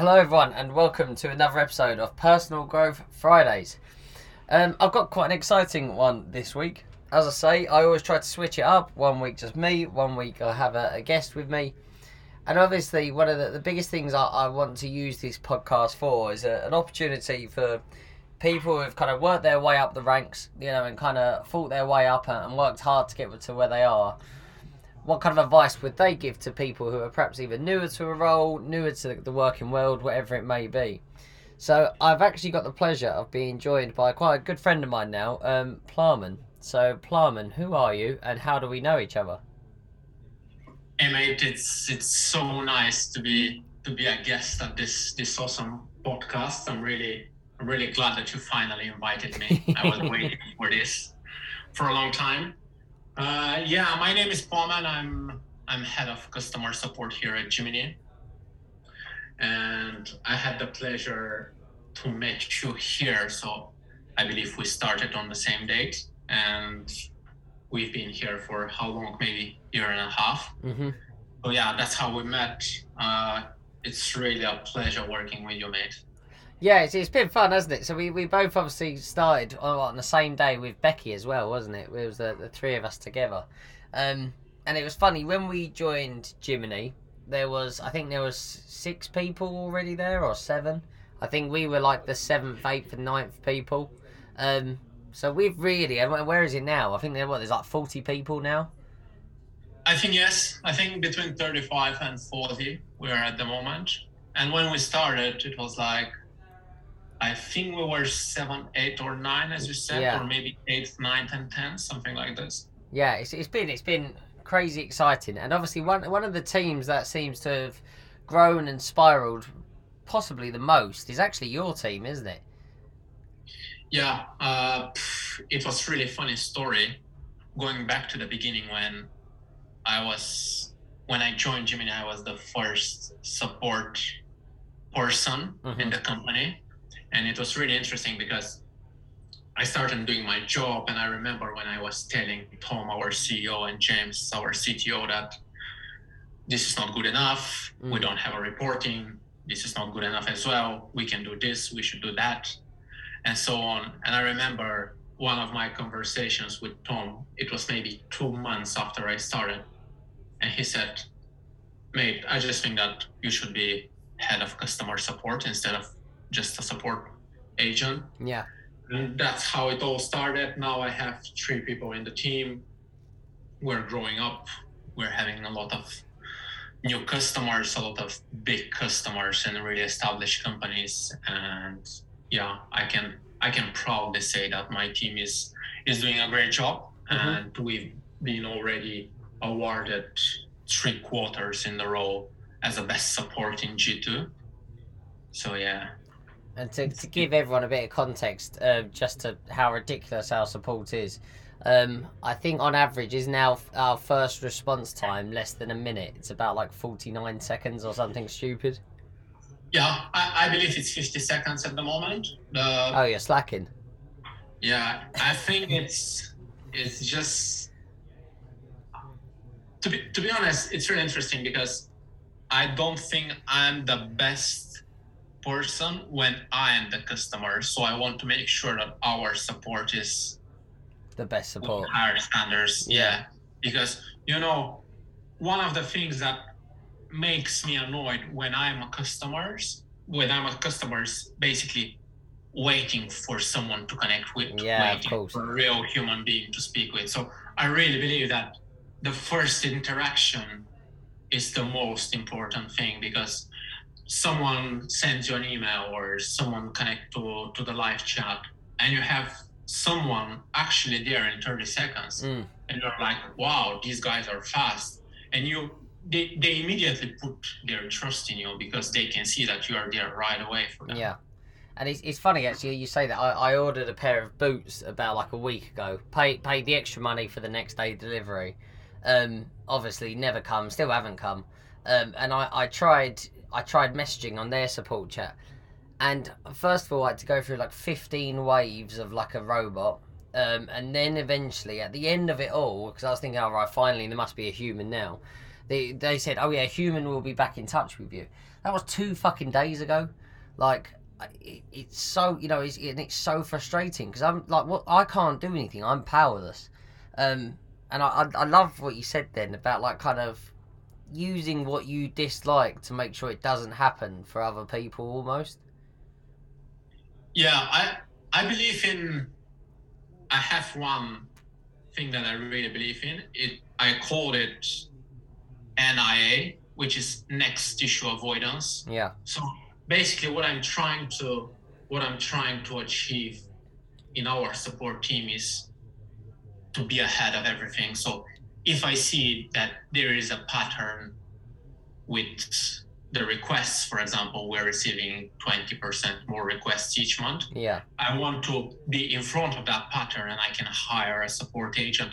Hello, everyone, and welcome to another episode of Personal Growth Fridays. Um, I've got quite an exciting one this week. As I say, I always try to switch it up. One week just me, one week I have a, a guest with me. And obviously, one of the, the biggest things I, I want to use this podcast for is a, an opportunity for people who have kind of worked their way up the ranks, you know, and kind of fought their way up and, and worked hard to get to where they are what kind of advice would they give to people who are perhaps either newer to a role, newer to the working world, whatever it may be? So I've actually got the pleasure of being joined by quite a good friend of mine now, um, Plamen. So Plamen, who are you, and how do we know each other? Hey mate, it's it's so nice to be to be a guest of this this awesome podcast. I'm really I'm really glad that you finally invited me. I was waiting for this for a long time. Uh, yeah, my name is Plamen. I'm I'm head of customer support here at Jiminny, and I had the pleasure to meet you here. So I believe we started on the same date, and we've been here for how long? Maybe year and a half. Mm-hmm. So yeah, that's how we met. Uh, it's really a pleasure working with you, mate. Yeah, it's, it's been fun, hasn't it? So we, we both obviously started on, on the same day with Becky as well, wasn't it? It was the, the three of us together. Um, and it was funny, when we joined Jiminny, there was, I think there was six people already there, or seven. I think we were like the seventh, eighth, and ninth people. Um, so we've really, where is it now? I think there, what, there's like 40 people now? I think yes. I think between 35 and 40 we are at the moment. And when we started, it was like I think we were seven, eight, or nine, as you said, yeah. or maybe eighth, ninth, and tenth, something like this. Yeah, it's, it's been it's been crazy exciting, and obviously one one of the teams that seems to have grown and spiraled possibly the most is actually your team, isn't it? Yeah, uh, it was really funny story. Going back to the beginning when I was when I joined Jiminny, I was the first support person mm-hmm. in the company and it was really interesting because I started doing my job, and I remember when I was telling Tom, our CEO, and James, our CTO, that this is not good enough. Mm. We don't have a reporting. This is not good enough as well. We can do this. We should do that, and so on. And I remember one of my conversations with Tom. It was maybe two months after I started, and he said, "Mate, I just think that you should be head of customer support instead of just a support agent. Yeah. And that's how it all started. Now I have three people in the team. We're growing up. We're having a lot of new customers, a lot of big customers and really established companies. And yeah, I can I can proudly say that my team is is doing a great job. Mm-hmm. And we've been already awarded three quarters in a row as a best support in G2. So yeah, and to, to give everyone a bit of context, uh, just to how ridiculous our support is, um, I think on average is now our first response time less than a minute. It's about like 49 seconds or something stupid. Yeah, I, I believe it's 50 seconds at the moment. The, oh, you're slacking. Yeah, I think it's it's just to be to be honest, it's really interesting because I don't think I'm the best person when I am the customer. So I want to make sure that our support is the best support. Higher standards. Yeah. Because, you know, one of the things that makes me annoyed when I'm a customer, when I'm a customer, basically waiting for someone to connect with, yeah, waiting for a real human being to speak with. So I really believe that the first interaction is the most important thing because someone sends you an email or someone connect to, to the live chat and you have someone actually there in 30 seconds mm. and you're like wow these guys are fast. And you they, they immediately put their trust in you because they can see that you are there right away for them. Yeah. And it's, it's funny actually you say that. I, I ordered a pair of boots about like a week ago. Paid paid the extra money for the next day delivery. Um obviously never come still haven't come. Um and i i tried I tried messaging on their support chat, and first of all, I had to go through like 15 waves of like a robot. Um, and then eventually, at the end of it all, because I was thinking, all right, finally, there must be a human now. They they said, "Oh yeah, a human will be back in touch with you." That was two fucking days ago. Like it, it's so you know, it's and it's so frustrating because I'm like, what I can't do anything. I'm powerless. Um, and I, I I love what you said then about like kind of using what you dislike to make sure it doesn't happen for other people almost. Yeah, I I believe in. I have one thing that I really believe in. It I called it NIA, which is next issue avoidance. Yeah. So basically, what I'm trying to what I'm trying to achieve in our support team is to be ahead of everything. So if I see that there is a pattern with the requests, for example, we're receiving 20% more requests each month. Yeah. I want to be in front of that pattern and I can hire a support agent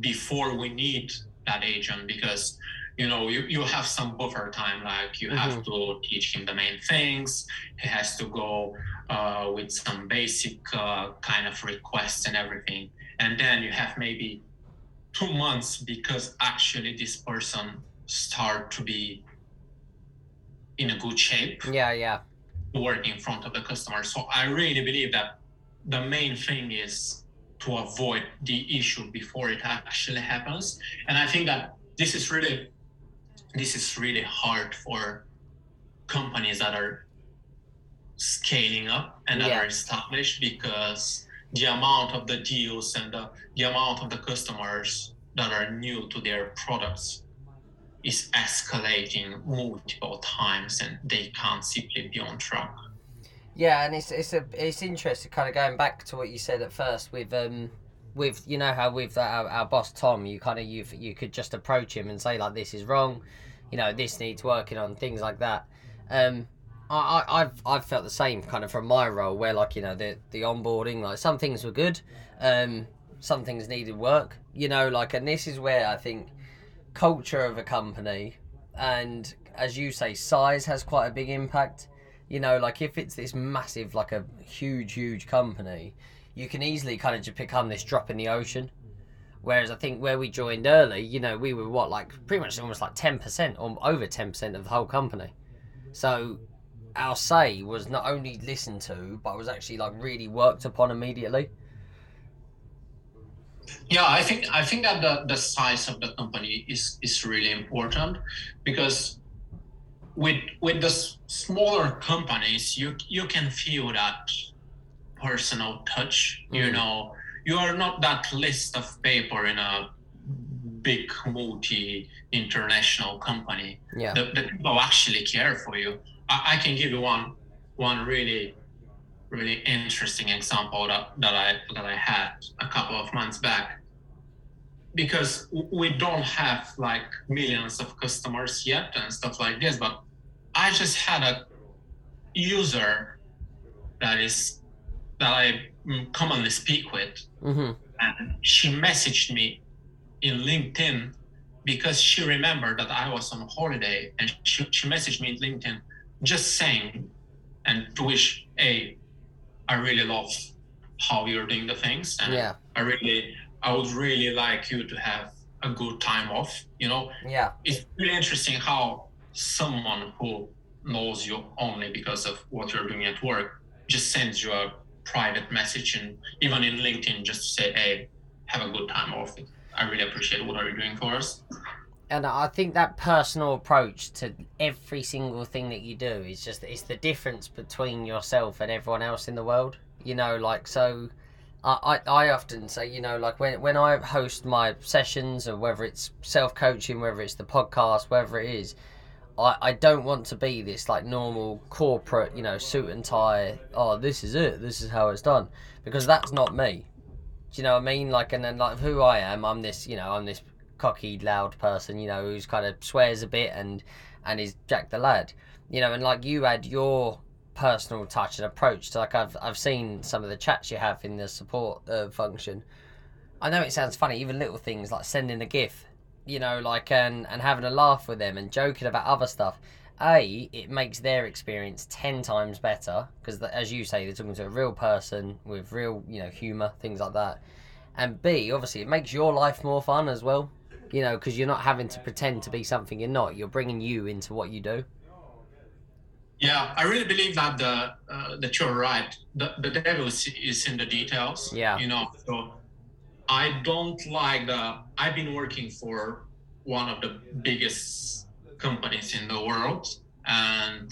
before we need that agent because you know you, you have some buffer time like you have to teach him the main things he has to go uh, with some basic uh, kind of requests and everything and then you have maybe two months because actually this person start to be in a good shape Yeah. Yeah. work in front of the customer. So I really believe that the main thing is to avoid the issue before it actually happens. And I think that this is really this is really hard for companies that are scaling up and that Yeah. are established because the amount of the deals and the, the amount of the customers that are new to their products is escalating multiple times and they can't simply be on track. Yeah, and it's it's a it's interesting, kind of going back to what you said at first with um with you know how with our, our boss Tom, you kind of you you could just approach him and say like this is wrong, you know this needs working on things like that. Um, I, I I've I've felt the same kind of from my role where like you know the the onboarding like some things were good, um some things needed work, you know like and this is where I think culture of a company and as you say size has quite a big impact. You know like if it's this massive like a huge huge company you can easily kind of just become this drop in the ocean. Whereas i think where we joined early you know we were what like pretty much almost like 10% or over 10% of the whole company. So our say was not only listened to but was actually like really worked upon immediately Yeah, I think I think that the, the size of the company is is really important because with with the s- smaller companies you you can feel that personal touch. You Mhm. know, you are not that list of paper in a big multi international company. yeah The, the people actually care for you. I, I can give you one one really really interesting example that, that I that I had a couple of months back. Because we don't have like millions of customers yet and stuff like this, but I just had a user that is that I mm, commonly speak with, hmm and she messaged me in LinkedIn because she remembered that I was on holiday and she, she messaged me in LinkedIn just saying and to wish, hey, I really love how you're doing the things and yeah I really I would really like you to have a good time off. You know, yeah it's really interesting how someone who knows you only because of what you're doing at work just sends you a private message and even in LinkedIn just to say, hey, have a good time off. I really appreciate what are you doing for us. And I think that personal approach to every single thing that you do is just it's the difference between yourself and everyone else in the world. You know, like so. I, I often say, you know, like when when I host my sessions, or whether it's self coaching, whether it's the podcast, whether it is, I, I don't want to be this like normal corporate, you know, suit and tie. Oh, this is it. This is how it's done, because that's not me. Do you know what I mean? Like, and then like who I am, I'm this, you know, I'm this cocky, loud person, you know, who's kind of swears a bit and and is Jack the lad, you know, and like you add your personal touch and approach to like I've I've seen some of the chats you have in the support uh, function. I know it sounds funny, even little things like sending a GIF, you know, like and and having a laugh with them and joking about other stuff. A, it makes their experience ten times better because, as you say, they're talking to a real person with real, you know, humour, things like that. And B, obviously, it makes your life more fun as well You know, because you're not having to pretend to be something you're not. You're bringing you into what you do. Yeah, I really believe that the uh, that you're right. The the devil is, is in the details. Yeah. You know, so I don't like the. I've been working for one of the biggest companies in the world, and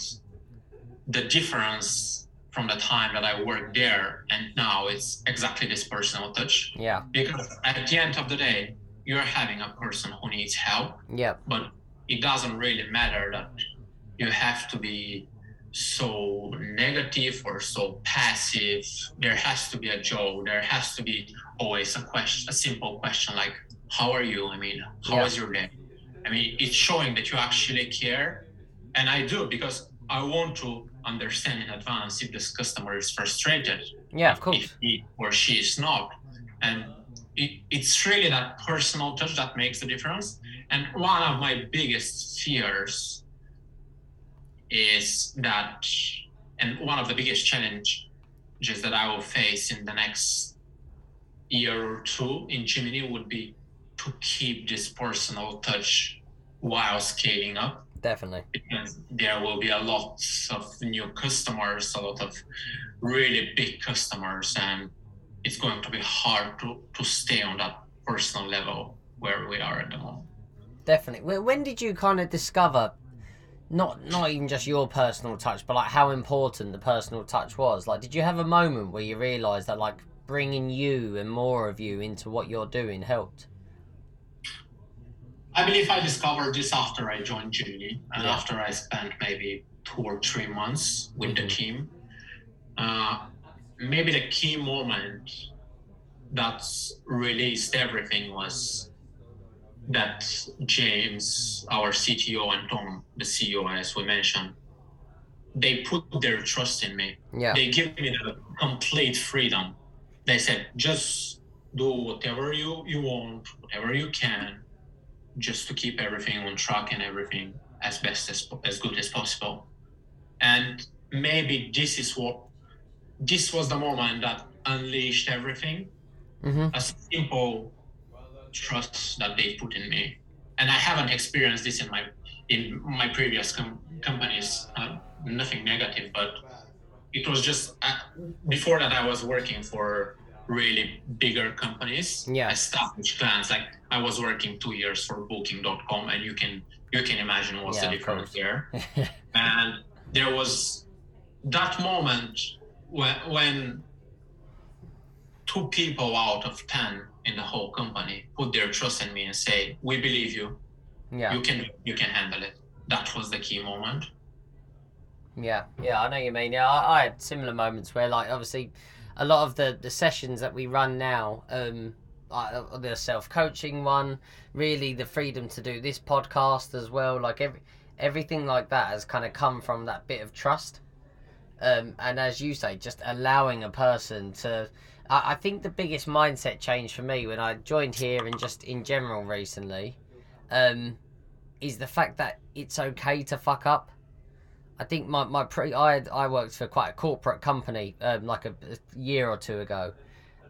the difference from the time that I worked there and now it's exactly this personal touch. Yeah. Because at the end of the day, you're having a person who needs help, Yeah. but it doesn't really matter that you have to be so negative or so passive. There has to be a joke. There has to be always a question, a simple question like, "How are you?" I mean, how Yeah. was your day? I mean, it's showing that you actually care, and I do because I want to understand in advance if this customer is frustrated Yeah, of course. if he or she is not. And it, it's really that personal touch that makes the difference. And one of my biggest fears is that, and one of the biggest challenges that I will face in the next year or two in Jiminny would be to keep this personal touch while scaling up Definitely. because there will be a lot of new customers, a lot of really big customers, and it's going to be hard to, to stay on that personal level where we are at the moment. Definitely. When, when did you kind of discover, not not even just your personal touch, but like how important the personal touch was? Like, did you have a moment where you realised that like bringing you and more of you into what you're doing helped? I believe I discovered this after I joined Jiminny and Yeah. after I spent maybe two or three months with the Mhm. team. Uh, maybe the key moment that's released everything was that James, our CTO, and Tom, the CEO, as we mentioned, they put their trust in me Yeah. they give me the complete freedom. They said, just do whatever you, you want, whatever you can, just to keep everything on track and everything as best as as good as possible. And maybe this is what this was the moment that unleashed everything. Mhm. A simple trust that they put in me, and I haven't experienced this in my in my previous com- companies. Uh, nothing negative, but it was just uh, before that I was working for really bigger companies, Yeah. established clients. Like I was working two years for Booking.com, and you can you can imagine what's Yeah, the difference there. and there was that moment when when two people out of ten in the whole company put their trust in me and say, "We believe you. yeah. You can you can handle it." That was the key moment. Yeah, yeah, I know what you mean. Yeah, I, I had similar moments where, like, obviously, a lot of the the sessions that we run now, um, uh, the self coaching one, really the freedom to do this podcast as well, like every everything like that has kind of come from that bit of trust. Um, and as you say, just allowing a person to. I, I think the biggest mindset change for me when I joined here and just in general recently, um, is the fact that it's okay to fuck up. I think my, my pre I I worked for quite a corporate company um, like a, a year or two ago,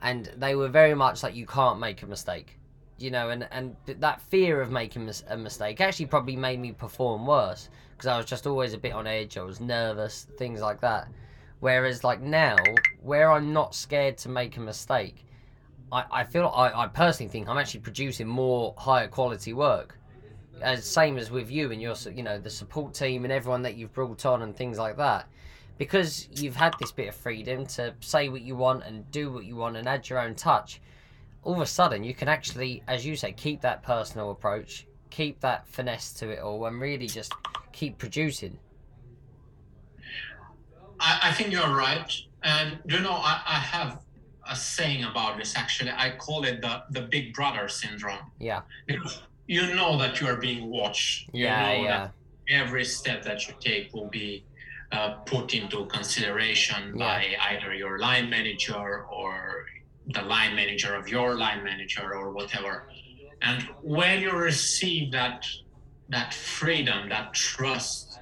and they were very much like you can't make a mistake, you know, and and that fear of making a mistake actually probably made me perform worse because I was just always a bit on edge. I was nervous, things like that. Whereas like now, where I'm not scared to make a mistake, I, I feel I, I personally think I'm actually producing more higher quality work as same as with you and your you know the support team and everyone that you've brought on and things like that because you've had this bit of freedom to say what you want and do what you want and add your own touch all of a sudden you can actually as you say keep that personal approach keep that finesse to it all and really just keep producing I, I think you're right. And you know, I, I have a saying about this actually. I call it the, the big brother syndrome. yeah Because you know that you are being watched. You yeah know yeah that every step that you take will be uh, put into consideration Yeah. by either your line manager or the line manager of your line manager or whatever. And when you receive that that freedom, that trust,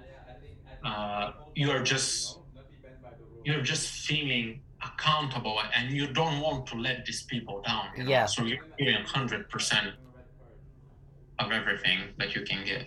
uh, you're just you're just feeling accountable and you don't want to let these people down. you know? Yeah. So you're giving hundred percent of everything that you can give.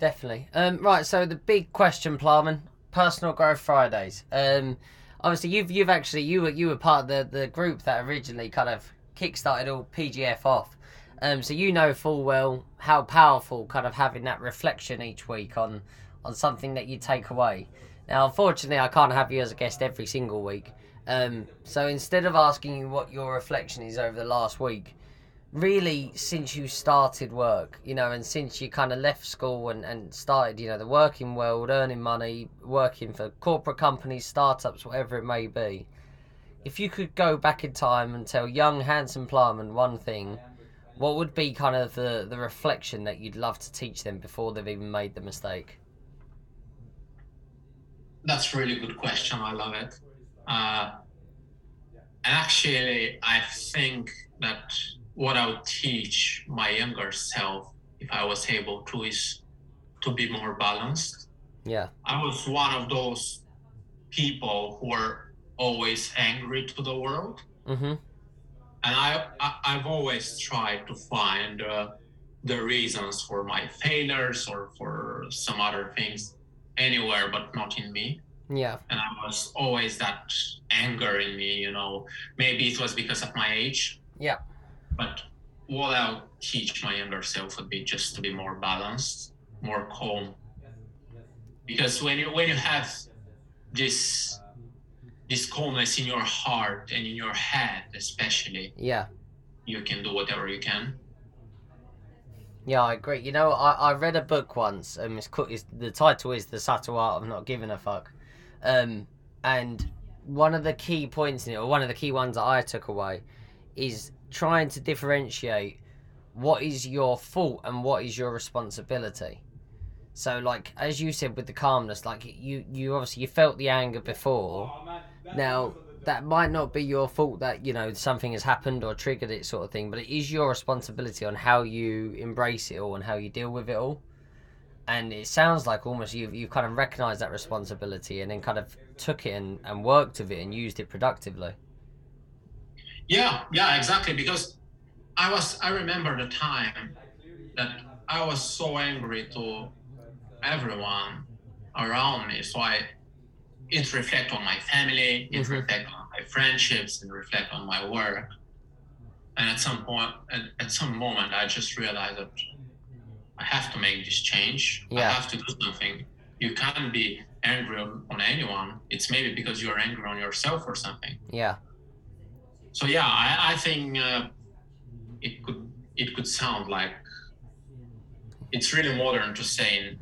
Definitely. Um, right. So the big question, Plamen, personal growth Fridays. Um, obviously you've you've actually you were you were part of the the group that originally kind of kickstarted all PGF off. Um, so you know full well how powerful kind of having that reflection each week on on something that you take away. Now, unfortunately, I can't have you as a guest every single week. Um, so instead of asking you what your reflection is over the last week, really since you started work, you know, and since you kind of left school and, and started, you know, the working world, earning money, working for corporate companies, startups, whatever it may be, if you could go back in time and tell young, handsome Plamen one thing, what would be kind of the, the reflection that you'd love to teach them before they've even made the mistake? That's a really good question. I love it. Uh, actually, I think that what I would teach my younger self, if I was able to, is to be more balanced. Yeah. I was one of those people who were always angry to the world. Mm-hmm. And I, I, have always tried to find uh, the reasons for my failures or for some other things anywhere but not in me. Yeah. And I was always that anger in me, you know. Maybe it was because of my age. Yeah. But what I'll teach my younger self would be just to be more balanced, more calm. Because when you when you have this this calmness in your heart and in your head especially, Yeah. you can do whatever you can. Yeah, I agree. You know, I, I read a book once, and it's, co- it's the title is "The Subtle Art of Not Giving a Fuck," um, and one of the key points in it, or one of the key ones that I took away, is trying to differentiate what is your fault and what is your responsibility. So, like as you said with the calmness, like you, you obviously you felt the anger before. Now that might not be your fault that you know something has happened or triggered it, sort of thing. But it is your responsibility on how you embrace it all and how you deal with it all. And it sounds like almost you've you've kind of recognised that responsibility and then kind of took it and, and worked with it and used it productively. Yeah, yeah, exactly. Because I was, I remember the time that I was so angry to everyone around me. So I, it reflect on my family, it Mhm. reflect on my friendships, and reflect on my work. And at some point, at, at some moment, I just realized that I have to make this change. I have to do something. You can't be angry on, on anyone. It's maybe because you're angry on yourself or something Yeah, so yeah i, I think uh, it could it could sound like it's really modern to say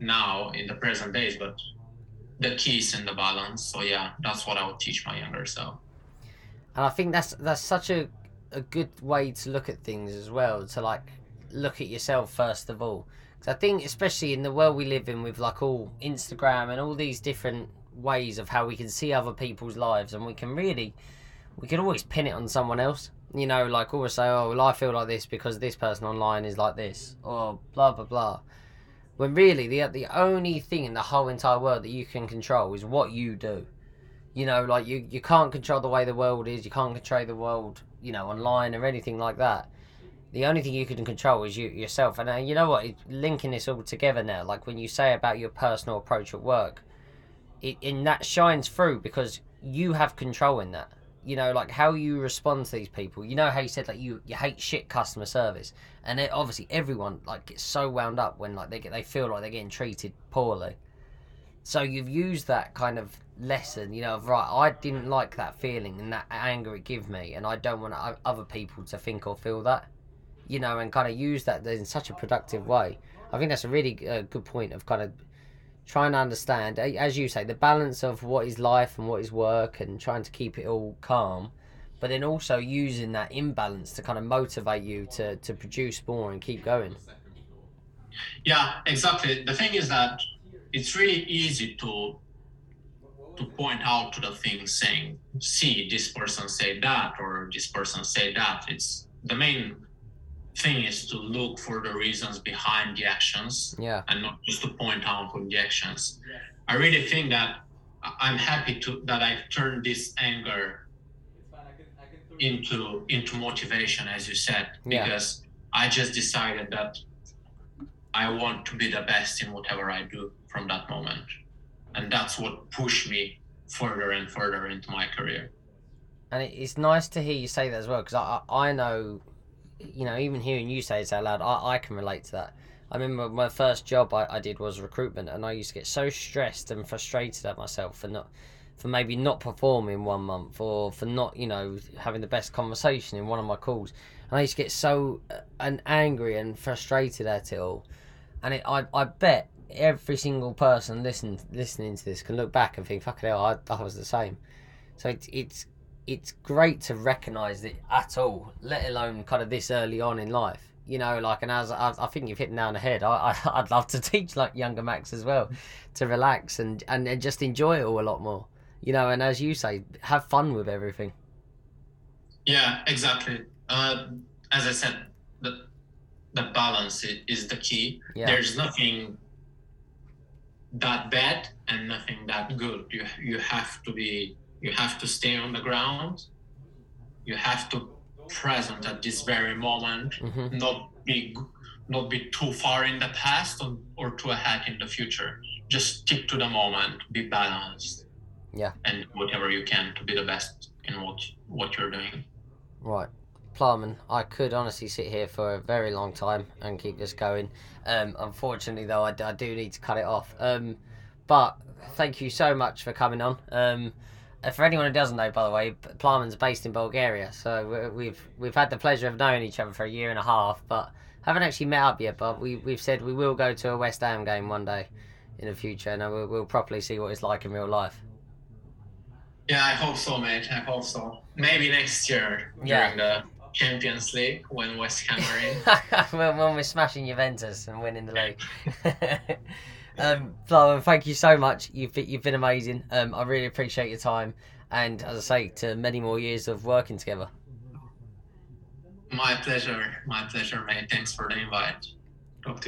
now in the present days but the key is in the balance so yeah that's what i would teach my younger self and I think that's that's such a a good way to look at things as well. To like look at yourself first of all. Because I think, especially in the world we live in, with like all Instagram and all these different ways of how we can see other people's lives, and we can really, we can always pin it on someone else. You know, like always say, "Oh, well, I feel like this because this person online is like this," or blah blah blah. When really, the the only thing in the whole entire world that you can control is what you do. You know, like you you can't control the way the world is. You can't control the world, you know, online or anything like that the only thing you can control is you yourself. And uh, you know what? Linking this all together now, like when you say about your personal approach at work, it in that shines through because you have control in that. You know, like how you respond to these people. You know how you said like you you hate shit customer service, and it, obviously everyone like gets so wound up when like they get they feel like they're getting treated poorly. So you've used that kind of lesson, you know, of right, I didn't like that feeling and that anger it gave me, and I don't want other people to think or feel that you know, and kind of use that in such a productive way. I think that's a really uh, good point of kind of trying to understand, as you say, the balance of what is life and what is work, and trying to keep it all calm, but then also using that imbalance to kind of motivate you to to produce more and keep going. yeah exactly the thing is that it's really easy to to point out to the things saying see this person say that or this person say that it's the main thing is to look for the reasons behind the actions Yeah, and not just to point out on the actions. I really think that I'm happy to that I've turned this anger into into motivation, as you said, Yeah. because I just decided that I want to be the best in whatever I do from that moment. And that's what pushed me further and further into my career. And it's nice to hear you say that as well, because I, I know, you know, even hearing you say it out loud, I, I can relate to that. I remember my first job I, I did was recruitment, and I used to get so stressed and frustrated at myself for not, for maybe not performing one month or for not, you know, having the best conversation in one of my calls. And I used to get so uh, and angry and frustrated at it all. And it, I, I bet every single person listen, listening to this can look back and think, "Fucking hell, I, I was the same." So it's it's it's great to recognise it at all, let alone kind of this early on in life. You know, like, and as I, I think you've hit down the head, I, I, would love to teach like younger Max as well to relax and, and, and just enjoy it all a lot more. You know, and as you say, have fun with everything. Yeah, exactly. Uh, as I said, the the balance is the key. Yeah. There's nothing that bad and nothing that good. You you have to be you have to stay on the ground. You have to present at this very moment, mm-hmm. not be not be too far in the past or, or too ahead in the future. Just stick to the moment, be balanced. Yeah. And whatever you can to be the best in what what you're doing. Right. Plamen, I could honestly sit here for a very long time and keep this going. Um, unfortunately, though, I, I, do need to cut it off. Um, but thank you so much for coming on. Um, Uh, for anyone who doesn't know, by the way, Plamen's based in Bulgaria, so we've we've had the pleasure of knowing each other for a year and a half, but haven't actually met up yet. But we we've said we will go to a West Ham game one day in the future, and uh, we'll, we'll properly see what it's like in real life. Yeah, I hope so, mate. I hope so. Maybe next year during the Champions League when West Ham are in. when, when we're smashing Juventus and winning the league. um, thank you so much. You've you've been amazing. Um, I really appreciate your time, and as I say, to many more years of working together. My pleasure. My pleasure, mate. Thanks for the invite.